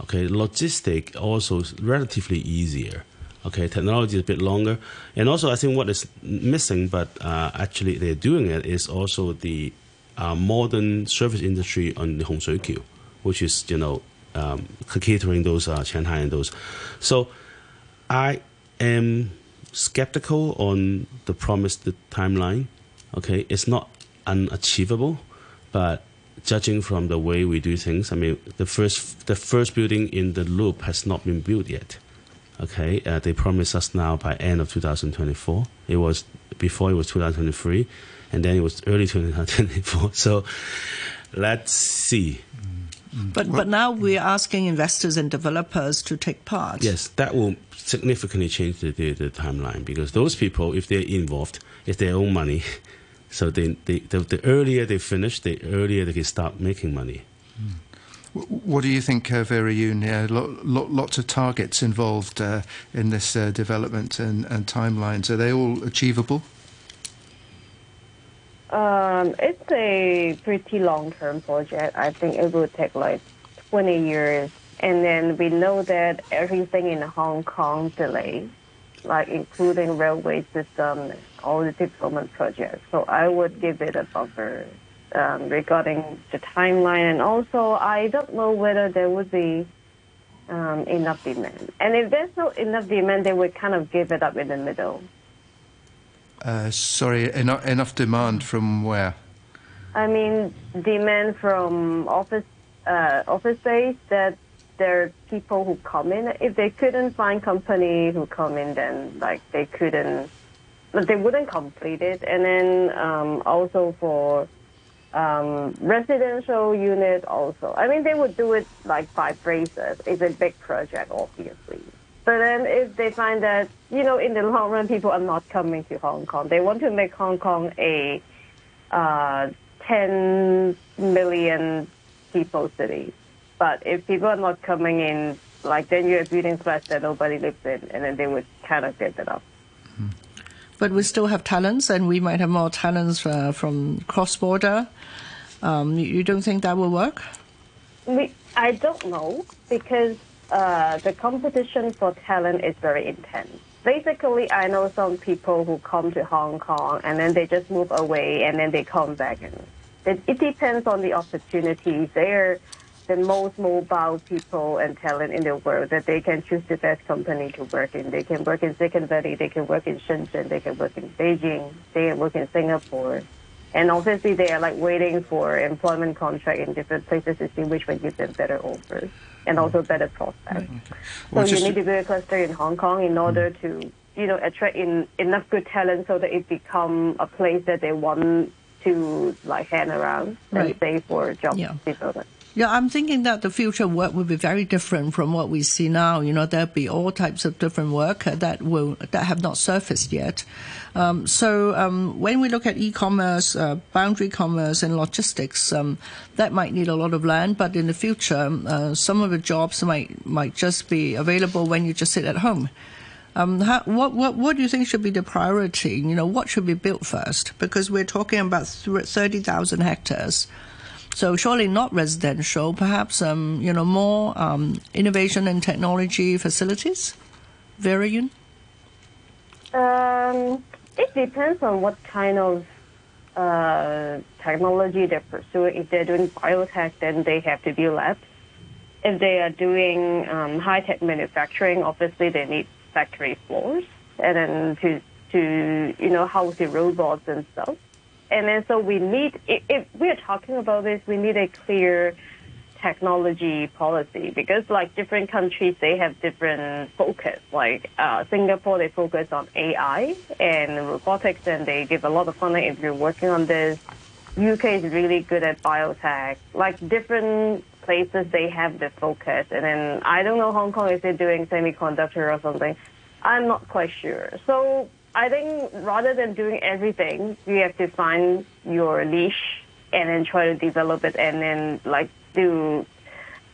Okay, logistic also relatively easier. Okay, technology is a bit longer, and also I think what is missing, but uh, actually they're doing it, is also the uh, modern service industry on the Hung Shui Kiu, which is you know um, catering those uh, Shanghai and those. So I am skeptical on the promised timeline. Okay, it's not unachievable, but judging from the way we do things, I mean, the first the first building in the loop has not been built yet. Okay, uh, they promised us now by end of 2024. It was before it was 2023, and then it was early 2024. So let's see. But, but now we're asking investors and developers to take part. Yes, that will significantly change the, the, the timeline because those people, if they're involved, it's their own money. So they, they, the, the earlier they finish, the earlier they can start making money. W- What do you think, uh, Vera Yuen? Yeah, lo- lo- lots of targets involved uh, in this uh, development and, and timelines. Are they all achievable? Um, it's a pretty long-term project. I think it will take like 20 years. And then we know that everything in Hong Kong delays, like including railway system, all the development projects. So I would give it a buffer um, regarding the timeline. And also, I don't know whether there would be um, enough demand. And if there's no enough demand, they would kind of give it up in the middle. Uh, sorry, eno- enough demand from where? I mean, demand from office uh, office space that there are people who come in. If they couldn't find company who come in, then like they couldn't, but they wouldn't complete it. And then um, also for um, residential unit also. I mean, they would do it like by phases. It's a big project, obviously. But then if they find that, you know, in the long run, people are not coming to Hong Kong, they want to make Hong Kong a uh, 10 million people city. But if people are not coming in, like then you're building flats that nobody lives in, and then they would kind of get that up. But we still have talents, and we might have more talents uh, from cross border. Um, you, you don't think that will work? We, I don't know because uh, the competition for talent is very intense. Basically, I know some people who come to Hong Kong and then they just move away and then they come back. And it, it depends on the opportunities. They're the most mobile people and talent in the world that they can choose the best company to work in. They can work in Silicon Valley, they can work in Shenzhen, they can work in Beijing, they can work in Singapore. And obviously, they are like waiting for employment contract in different places to see which one gives them better offers and also better prospects. Okay. Well, so you need to build a cluster in Hong Kong in order mm. to, you know, attract in, enough good talent so that it become a place that they want to like hang around right. and stay for job yeah. development. Yeah, I'm thinking that the future work will be very different from what we see now. You know, there'll be all types of different work that will that have not surfaced yet. Um, so um, when we look at e-commerce, uh, boundary commerce, and logistics, um, that might need a lot of land. But in the future, uh, some of the jobs might might just be available when you just sit at home. Um, how, what, what, what do you think should be the priority? You know, what should be built first? Because we're talking about 30,000 hectares. So surely not residential, perhaps um, you know more um, innovation and technology facilities. Yuen. Um, it depends on what kind of uh, technology they're pursuing. If they're doing biotech, then they have to be labs. If they are doing um, high tech manufacturing, obviously they need factory floors, and then to to you know house the robots and stuff and then so we need, if we're talking about this, we need a clear technology policy because like different countries, they have different focus. Like uh, Singapore, they focus on AI and robotics and they give a lot of funding if you're working on this. UK is really good at biotech. Like different places, they have the focus. And then I don't know Hong Kong, is it doing semiconductor or something? I'm not quite sure. So I think rather than doing everything, you have to find your niche and then try to develop it and then like do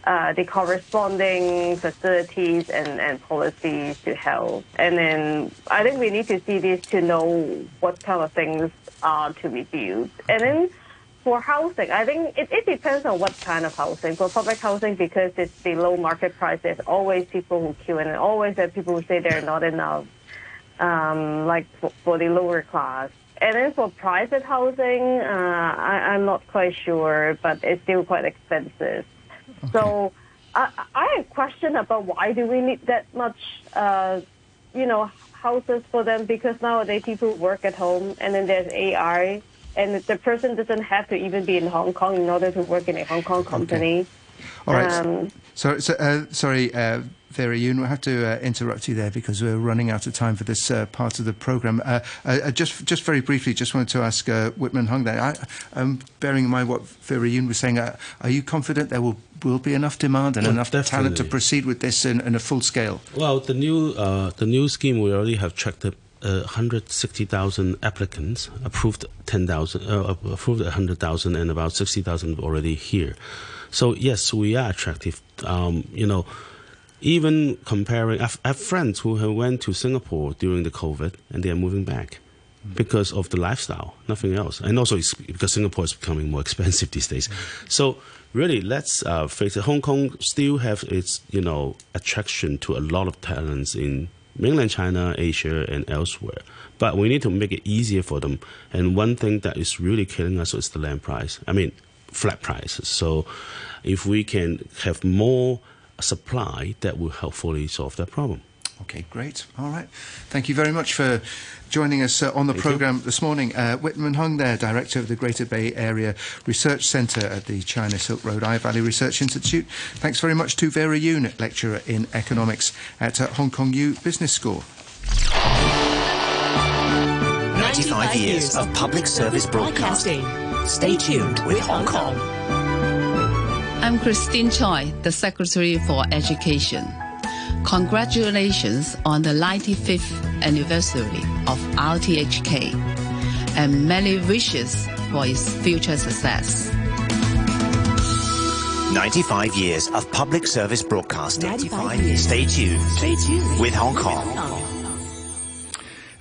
uh, the corresponding facilities and, and policies to help. And then I think we need to see this to know what kind of things are to be built. And then for housing, I think it, it depends on what kind of housing. For public housing, because it's below market price, there's always people who queue and always there are people who say there are not enough um, like for, for, the lower class. And then for private housing, uh, I, am not quite sure, but it's still quite expensive. Okay. So I, I have a question about why do we need that much, uh, you know, houses for them? Because nowadays people work at home, and then there's AI, and the person doesn't have to even be in Hong Kong in order to work in a Hong Kong company. Okay. All right. Um, so, so uh, sorry, uh, Vera Yuen, we'll have to uh, interrupt you there because we're running out of time for this uh, part of the programme. Uh, uh, uh, just, just very briefly, just wanted to ask Witman Hung there. I, um, bearing in mind what Vera Yuen was saying, are you confident there will will be enough demand and enough definitely. talent to proceed with this in, in, a full scale? Well, the new the new scheme we already have checked. Uh, 160,000 applicants, approved 10,000, uh, approved 100,000, and about 60,000 already here. So yes, we are attractive. Um, you know, even comparing, I have friends who have went to Singapore during the COVID and they are moving back because of the lifestyle, nothing else. And also because Singapore is becoming more expensive these days. So really, let's uh, face it. Hong Kong still have its you know attraction to a lot of talents in mainland China, Asia, and elsewhere. But we need to make it easier for them. And one thing that is really killing us is the land price. I mean, flat prices. So if we can have more supply, that will helpfully solve that problem. Okay, great. All right. Thank you very much for joining us uh, on the programme this morning. Uh, Witman Hung there, Director of the Greater Bay Area Research Centre at the China Silk Road iValley Research Institute. Thanks very much to Vera Yuen, Lecturer in Economics at uh, Hong Kong U Business School. 95 years of public service broadcasting. Stay tuned with Hong Kong. I'm Christine Choi, the Secretary for Education. Congratulations on the 95th anniversary of RTHK and many wishes for its future success. 95 years of public service broadcasting. 95 years. Stay tuned. Stay tuned with Hong Kong.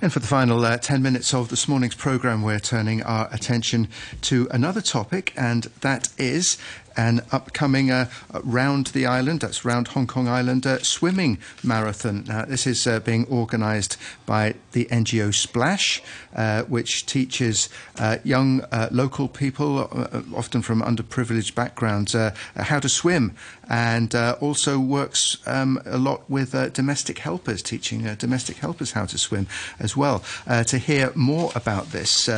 And for the final uh, 10 minutes of this morning's programme, we're turning our attention to another topic, and that is an upcoming uh, round the island, that's round Hong Kong Island, uh, swimming marathon. Now, this is uh, being organised by the NGO Splash, uh, which teaches uh, young uh, local people, often from underprivileged backgrounds, how to swim, and also works um, a lot with domestic helpers, teaching domestic helpers how to swim as well. to hear more about this,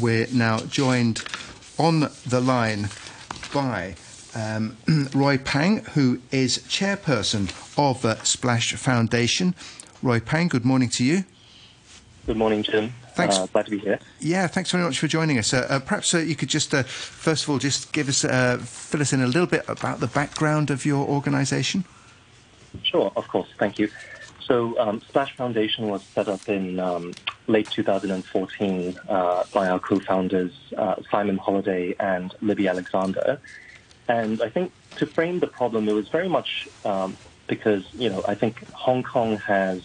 we're now joined on the line by um, Roy Pang, who is chairperson of uh, Splash Foundation. Roy Pang, good morning to you. Good morning, Jim. Thanks. Uh, glad to be here. Yeah, thanks very much for joining us. Uh, uh, perhaps uh, you could just, uh, first of all, just give us, uh, fill us in a little bit about the background of your organisation. Sure, of course. Thank you. So, um, Splash Foundation was set up in um, late 2014 uh, by our co-founders uh, Simon Holliday and Libby Alexander. And I think to frame the problem, it was very much um, because you know I think Hong Kong has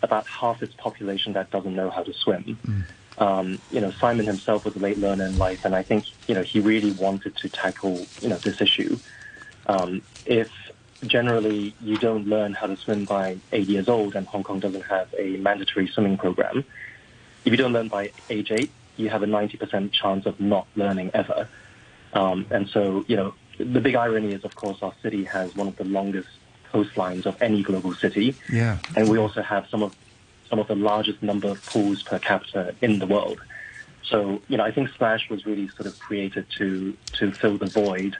about half its population that doesn't know how to swim. Mm. Um, you know, Simon himself was a late learner in life, and I think you know he really wanted to tackle you know this issue. Um, if generally you don't learn how to swim by eight years old, and Hong Kong doesn't have a mandatory swimming program. If you don't learn by age eight, you have a 90% chance of not learning ever. Um, and so, you know, the big irony is, of course, our city has one of the longest coastlines of any global city. Yeah. And we also have some of some of the largest number of pools per capita in the world. So, you know, I think Splash was really sort of created to to fill the void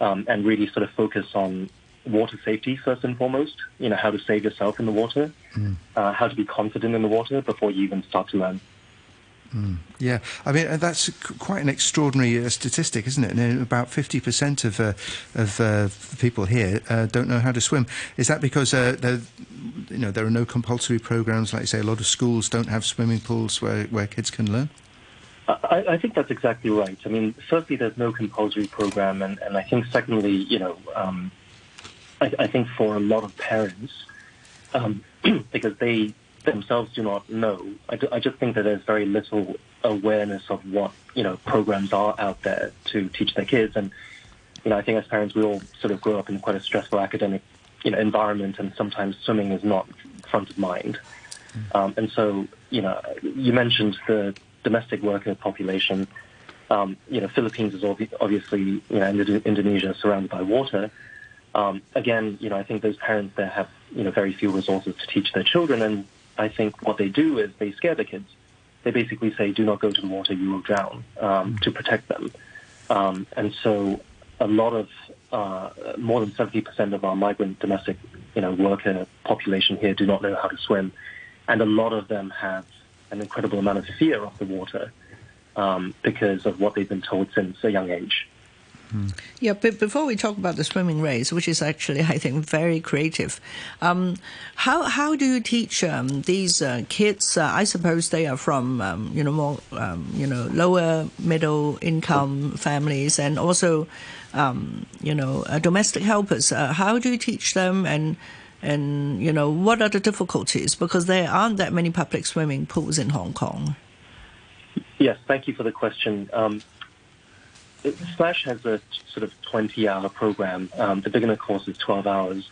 um, and really sort of focus on water safety first and foremost. You know, how to save yourself in the water, mm. uh, how to be confident in the water before you even start to learn. Mm. Yeah, I mean that's quite an extraordinary uh, statistic, isn't it? And about fifty percent of uh, of uh, people here uh, don't know how to swim. Is that because uh, there, you know, there are no compulsory programs? Like you say, a lot of schools don't have swimming pools where where kids can learn. I, I think that's exactly right. I mean, firstly, there's no compulsory program, and, and I think secondly, you know, um, I, I, think for a lot of parents, um, because they themselves do not know. I, do, I just think that there's very little awareness of what you know programs are out there to teach their kids, and you know I think as parents we all sort of grow up in quite a stressful academic you know environment, and sometimes swimming is not front of mind. Mm. Um, and so you know you mentioned the domestic worker population. Um, you know, Philippines is obviously you know Indonesia surrounded by water. Um, again, you know, I think those parents there have you know very few resources to teach their children, and I think what they do is they scare the kids. They basically say, "Do not go to the water; you will drown," um, to protect them. Um, and so, a lot of uh, more than seventy percent of our migrant domestic, you know, worker population here do not know how to swim, and a lot of them have an incredible amount of fear of the water um, because of what they've been told since a young age. Yeah, but before we talk about the swimming race, which is actually, I think, very creative, um, how how do you teach um, these uh, kids? Uh, I suppose they are from um, you know more um, you know lower middle income families, and also um, you know uh, domestic helpers. Uh, how do you teach them and and you know what are the difficulties because there aren't that many public swimming pools in Hong Kong. Yes, thank you for the question. Um, Splash has a sort of 20-hour program. Um, the beginner course is 12 hours,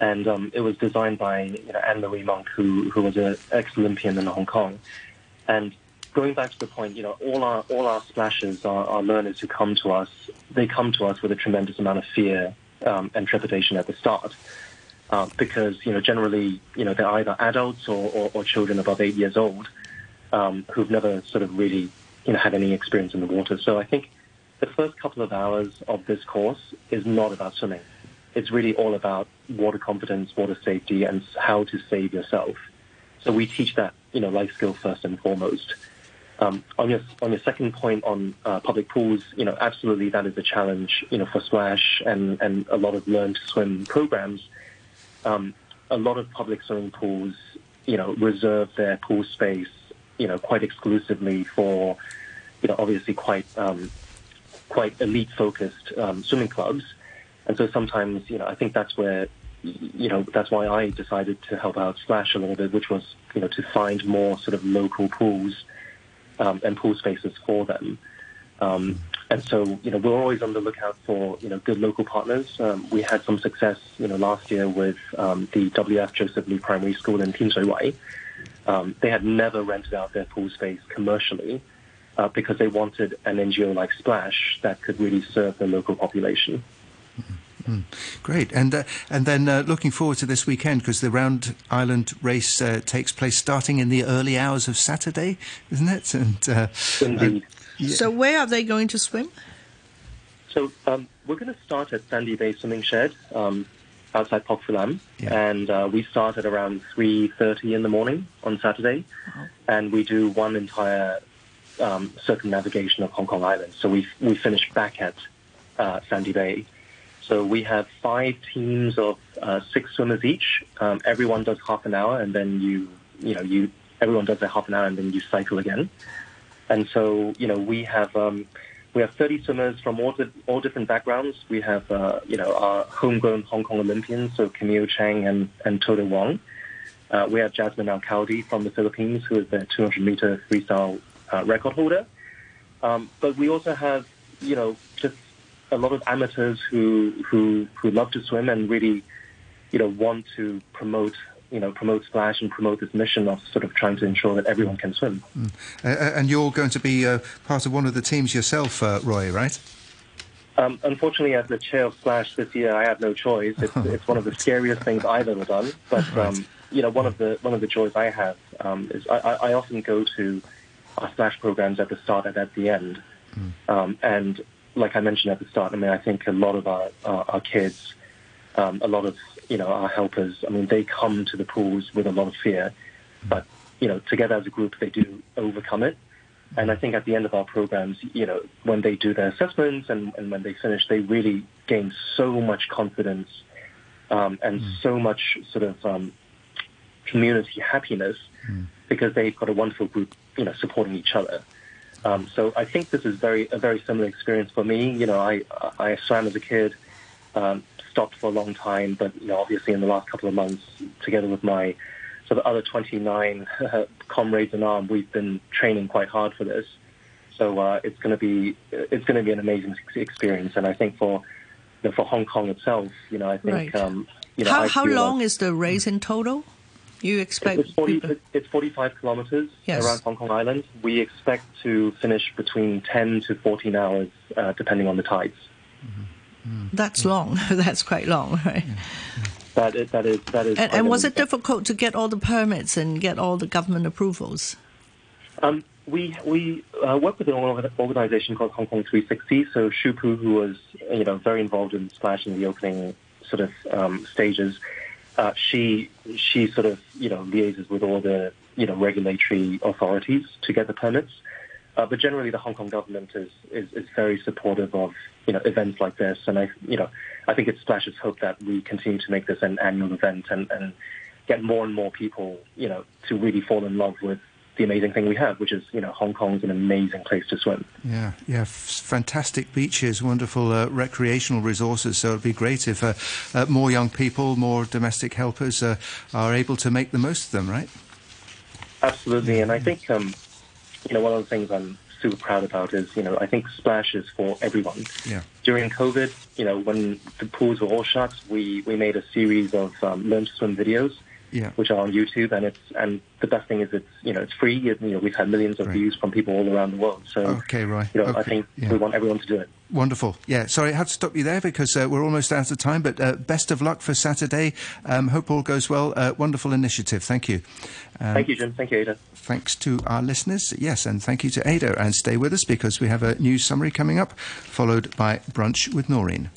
and um, it was designed by you know, Anne Marie Monk, who who was an ex-Olympian in Hong Kong. And going back to the point, you know, all our all our splashes, our, our learners who come to us, they come to us with a tremendous amount of fear um, and trepidation at the start. uh, because you know generally you know they're either adults or, or, or children above eight years old um, who've never sort of really you know had any experience in the water. So I think the first couple of hours of this course is not about swimming. It's really all about water competence, water safety, and how to save yourself. So we teach that you know life skill first and foremost. Um, on your on your second point on uh, public pools, you know, absolutely that is a challenge, you know, for Splash and and a lot of learn to swim programs. Um, a lot of public swimming pools, you know, reserve their pool space, you know, quite exclusively for, you know, obviously quite um, quite elite focused um, swimming clubs, and so sometimes, you know, I think that's where you know, that's why I decided to help out Splash a little bit, which was, you know, to find more sort of local pools um, and pool spaces for them. Um, and so, you know, we're always on the lookout for, you know, good local partners. Um, we had some success, you know, last year with um, the WF Joseph Lee Primary School in Tin Shui Wai. Um, they had never rented out their pool space commercially uh, because they wanted an NGO like Splash that could really serve the local population. Mm, great, and uh, and then uh, looking forward to this weekend because the Round Island race uh, takes place starting in the early hours of Saturday, isn't it? And uh, Indeed. Yeah. So where are they going to swim? So um, we're going to start at Sandy Bay Swimming Shed um, outside Pok Fu Lam, yeah. and uh, we start at around three thirty in the morning on Saturday, uh-huh. and we do one entire um, circumnavigation of Hong Kong Island. So we we finish back at uh, Sandy Bay. So we have five teams of uh, six swimmers each. Um, everyone does half an hour, and then you, you know, you everyone does their half an hour, and then you cycle again. And so, you know, we have um, we have 30 swimmers from all, di- all different backgrounds. We have, uh, you know, our homegrown Hong Kong Olympians, so Camille Cheng and and Toto Wong. Uh, we have Jasmine Alkhaldi from the Philippines, who is the 200 meter freestyle uh, record holder. Um, but we also have, you know, just a lot of amateurs who who who love to swim and really, you know, want to promote you know promote splash and promote this mission of sort of trying to ensure that everyone can swim. Mm. Uh, and you're going to be uh, part of one of the teams yourself, uh, Roy, right? Um, unfortunately, as the chair of Splash this year, I have no choice. It's, it's one of the scariest things I've ever done. But right. um, you know, one of the one of the joys I have um, is I, I, often go to our Splash programs at the start and at the end. Mm. and like I mentioned at the start, I mean, I think a lot of our our, our kids, um, a lot of you know our helpers. I mean, they come to the pools with a lot of fear, but you know, together as a group, they do overcome it. And I think at the end of our programs, you know, when they do their assessments and, and when they finish, they really gain so much confidence um, and mm. so much sort of um, community happiness mm. Because they've got a wonderful group, you know, supporting each other. Um, so I think this is very a very similar experience for me. You know, I I swam as a kid, um, stopped for a long time, but you know, obviously in the last couple of months, together with my sort of other 29 comrades in arm, we've been training quite hard for this. So uh, it's going to be it's going to be an amazing experience, and I think for you know, for Hong Kong itself, you know, I think right. um, you know, how how long like, is the race in total? You expect it's, 40, it's 45 kilometers yes. around Hong Kong Island. We expect to finish between 10 to 14 hours, uh, depending on the tides. Mm-hmm. That's long. That's quite long, right? Yeah. That is, that is, that is. And, and was it difficult to get all the permits and get all the government approvals? Um, we we uh, work with an organization called Hong Kong 360. So Shupu, who was you know very involved in Splash in the opening sort of um, stages, uh, she she sort of you know liaises with all the you know regulatory authorities to get the permits. Uh, but generally, the Hong Kong government is, is, is very supportive of you know events like this, and I you know I think it's splashes hope that we continue to make this an annual event and, and get more and more people you know to really fall in love with the amazing thing we have, which is, you know, Hong Kong's an amazing place to swim. Yeah, yeah, f- fantastic beaches, wonderful uh, recreational resources. So it'd be great if uh, uh, more young people, more domestic helpers uh, are able to make the most of them, right? Absolutely, and I think, um, you know, one of the things I'm super proud about is, you know, I think Splash is for everyone. Yeah. During COVID, you know, when the pools were all shut, we, we made a series of um, learn to swim videos yeah. which are on YouTube, and it's and the best thing is it's you know it's free. You know we've had millions of right. views from people all around the world. So okay, right. You know okay. I think yeah. we want everyone to do it. Wonderful. Yeah. Sorry, I had to stop you there because uh, we're almost out of time. But uh, best of luck for Saturday. Um, hope all goes well. Uh, wonderful initiative. Thank you. Um, thank you, Jim. Thank you, Ada. Thanks to our listeners. Yes, and thank you to Ada. And stay with us because we have a news summary coming up, followed by brunch with Noreen.